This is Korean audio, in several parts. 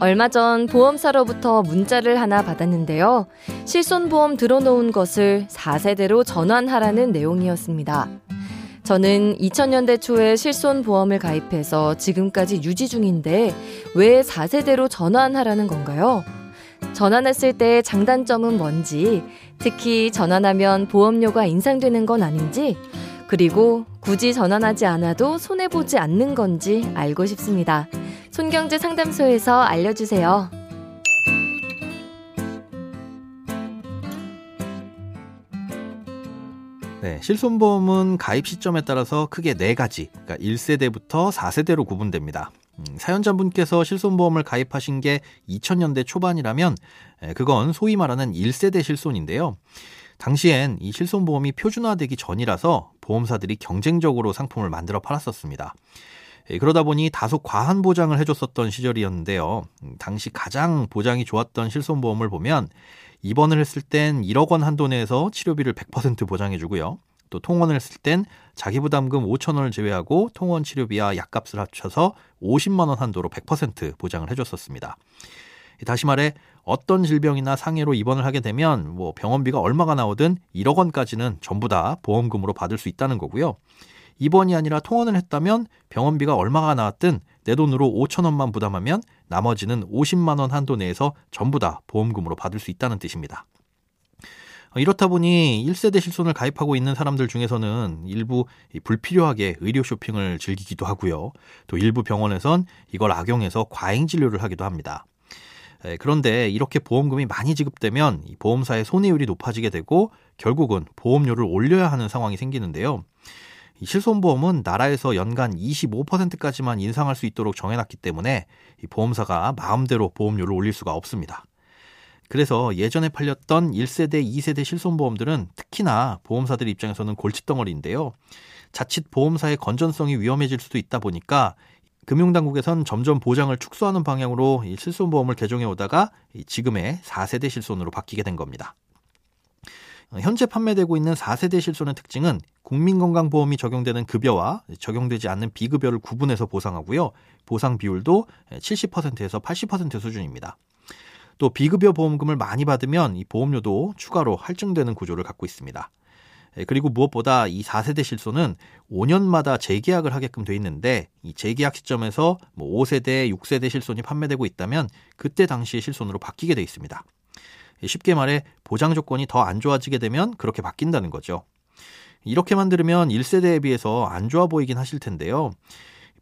얼마 전 보험사로부터 문자를 하나 받았는데요. 실손보험 들어놓은 것을 4세대로 전환하라는 내용이었습니다. 저는 2000년대 초에 실손보험을 가입해서 지금까지 유지 중인데 왜 4세대로 전환하라는 건가요? 전환했을 때 장단점은 뭔지, 특히 전환하면 보험료가 인상되는 건 아닌지, 그리고 굳이 전환하지 않아도 손해보지 않는 건지 알고 싶습니다. 손경제 상담소에서 알려주세요. 네, 실손보험은 가입 시점에 따라서 크게 네 가지, 그러니까 1세대부터 4세대로 구분됩니다. 음, 사연자분께서 실손보험을 가입하신 게 2000년대 초반이라면 그건 소위 말하는 1세대 실손인데요. 당시엔 이 실손보험이 표준화되기 전이라서 보험사들이 경쟁적으로 상품을 만들어 팔았었습니다. 그러다 보니 다소 과한 보장을 해줬었던 시절이었는데요. 음, 당시 가장 보장이 좋았던 실손보험을 보면 입원을 했을 땐 1억 원 한도 내에서 치료비를 100% 보장해주고요. 또 통원을 했을 땐 자기 부담금 5천 원을 제외하고 통원 치료비와 약값을 합쳐서 50만 원 한도로 100% 보장을 해줬었습니다. 다시 말해 어떤 질병이나 상해로 입원을 하게 되면 뭐 병원비가 얼마가 나오든 1억 원까지는 전부 다 보험금으로 받을 수 있다는 거고요. 입원이 아니라 통원을 했다면 병원비가 얼마가 나왔든 내 돈으로 5천 원만 부담하면 나머지는 50만 원 한도 내에서 전부 다 보험금으로 받을 수 있다는 뜻입니다. 이렇다 보니 1세대 실손을 가입하고 있는 사람들 중에서는 일부 불필요하게 의료 쇼핑을 즐기기도 하고요. 또 일부 병원에선 이걸 악용해서 과잉 진료를 하기도 합니다. 그런데 이렇게 보험금이 많이 지급되면 보험사의 손해율이 높아지게 되고 결국은 보험료를 올려야 하는 상황이 생기는데요. 실손보험은 나라에서 연간 25%까지만 인상할 수 있도록 정해놨기 때문에 보험사가 마음대로 보험료를 올릴 수가 없습니다. 그래서 예전에 팔렸던 1세대, 2세대 실손보험들은 특히나 보험사들 입장에서는 골칫덩어리인데요. 자칫 보험사의 건전성이 위험해질 수도 있다 보니까 금융당국에선 점점 보장을 축소하는 방향으로 실손보험을 개정해 오다가 지금의 4세대 실손으로 바뀌게 된 겁니다. 현재 판매되고 있는 4세대 실손의 특징은 국민건강보험이 적용되는 급여와 적용되지 않는 비급여를 구분해서 보상하고요. 보상 비율도 70%에서 80% 수준입니다. 또 비급여 보험금을 많이 받으면 이 보험료도 추가로 할증되는 구조를 갖고 있습니다. 그리고 무엇보다 이 4세대 실손은 5년마다 재계약을 하게끔 돼 있는데 이 재계약 시점에서 뭐 5세대, 6세대 실손이 판매되고 있다면 그때 당시의 실손으로 바뀌게 돼 있습니다. 쉽게 말해 보장 조건이 더 안 좋아지게 되면 그렇게 바뀐다는 거죠. 이렇게만 들으면 1세대에 비해서 안 좋아 보이긴 하실 텐데요.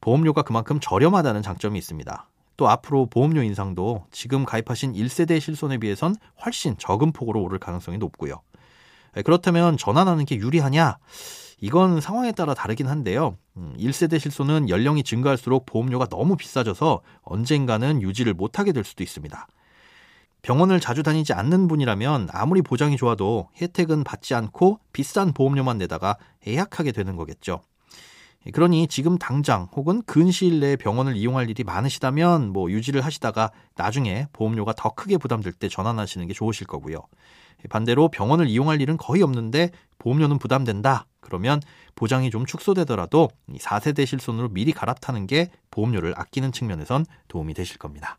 보험료가 그만큼 저렴하다는 장점이 있습니다. 또 앞으로 보험료 인상도 지금 가입하신 1세대 실손에 비해선 훨씬 적은 폭으로 오를 가능성이 높고요. 그렇다면 전환하는 게 유리하냐? 이건 상황에 따라 다르긴 한데요. 1세대 음, 실손은 연령이 증가할수록 보험료가 너무 비싸져서 언젠가는 유지를 못하게 될 수도 있습니다. 병원을 자주 다니지 않는 분이라면 아무리 보장이 좋아도 혜택은 받지 않고 비싼 보험료만 내다가 예약하게 되는 거겠죠. 그러니 지금 당장 혹은 근시일 내에 병원을 이용할 일이 많으시다면 뭐 유지를 하시다가 나중에 보험료가 더 크게 부담될 때 전환하시는 게 좋으실 거고요. 반대로 병원을 이용할 일은 거의 없는데 보험료는 부담된다. 그러면 보장이 좀 축소되더라도 4세대 실손으로 미리 갈아타는 게 보험료를 아끼는 측면에선 도움이 되실 겁니다.